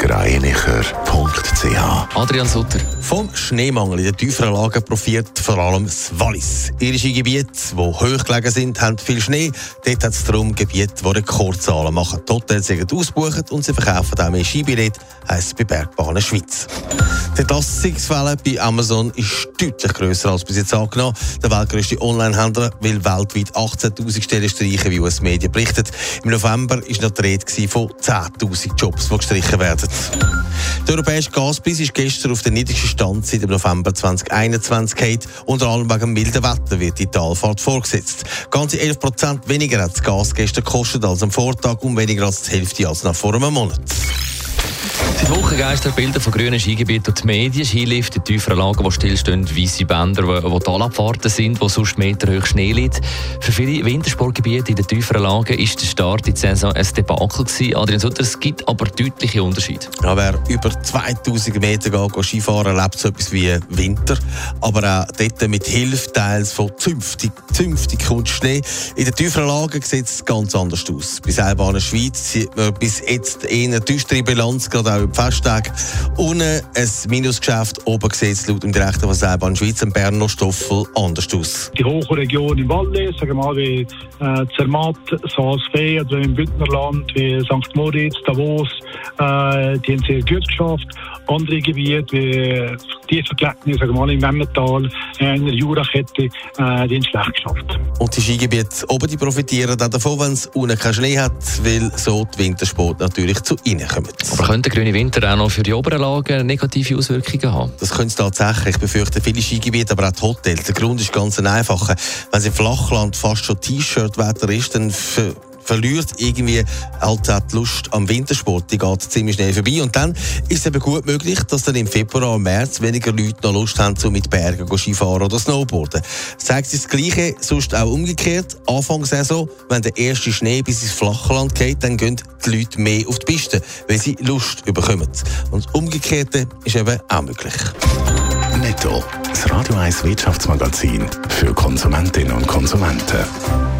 blasergreinicher.ch Adrian Sutter. Vom Schneemangel in den tieferen Lagen profitiert vor allem das Wallis. Irische Gebiete, die hoch gelegen sind, haben viel Schnee. Dort hat es darum Gebiete, die Rekordzahlen machen. Die Hotels sind ausgebucht und sie verkaufen auch mehr Skibillett, heisst bei Bergbahnen Schweiz. Die Entlastungswelle bei Amazon ist deutlich grösser als bis jetzt angenommen. Der weltgrößte Online-Händler will weltweit 18.000 Stellen streichen, wie US Medien berichtet. Im November war noch die Rede von 10.000 Jobs, die gestrichen werden. Der europäische Gaspreis ist gestern auf den niedrigsten Stand seit dem November 2021 gehalten. Unter anderem wegen milden Wetter wird die Talfahrt vorgesetzt. Ganze 11 Prozent weniger hat das Gas gestern gekostet als am Vortag und weniger als die Hälfte als noch vor einem Monat. Seit Wochen geistern Bilder von grünen Skigebieten und die Medien, Skilift in tieferen Lagen, wo stillstehen, weisse Bänder, wo Talabfahrten sind, wo sonst meterhoch Schnee liegt. Für viele Wintersportgebiete in den tieferen Lagen ist der Start in die Saison ein Debakel gewesen. Adrian Sutter, es gibt aber deutliche Unterschiede. Ja, wer über 2000 Meter geht, Skifahren, erlebt so etwas wie Winter. Aber auch dort mit Hilfe teils von zünftig, zünftig kommt Schnee. In den tieferen Lagen sieht es ganz anders aus. Bei Seilbahnen Schweiz sieht man bis jetzt eine düstere Bilanz, gerade auch im Festtag. Unten ein Minusgeschäft, oben sieht es laut dem Direktor von Seilbahn Schweiz, Berner Stoffel, anders aus. Die hohen Regionen im Wallis, sagen wir mal wie äh, Zermatt, Saas-Fee, also im Bündnerland, wie St. Moritz, Davos, äh, die haben sehr gut geschafft. Andere Gebiete, wie tiefer gelegen, sagen wir mal im Emmental, äh, in der Jurakette, äh, die haben schlecht geschafft. Und die Skigebiete oben die profitieren auch davon, wenn es unten keinen Schnee hat, weil so die Wintersport natürlich zu ihnen kommen. Aber könnte grüne Winter auch noch für die oberen Lagen negative Auswirkungen haben? Das könnte es tatsächlich. Ich befürchte viele Skigebiete, aber auch die Hotels. Der Grund ist ganz einfach. Wenn es im Flachland fast schon T-Shirt-Wetter ist, dann verliert irgendwie halt die Lust am Wintersport. Die geht ziemlich schnell vorbei. Und dann ist es eben gut möglich, dass dann im Februar und März weniger Leute noch Lust haben, so mit Bergen zu Skifahren oder Snowboarden. Zeigt sich das Gleiche, sonst auch umgekehrt. Anfang Saison, wenn der erste Schnee bis ins Flachland geht, dann gehen die Leute mehr auf die Piste, weil sie Lust bekommen. Und das Umgekehrte ist eben auch möglich. Netto. Das Radio 1 Wirtschaftsmagazin für Konsumentinnen und Konsumenten.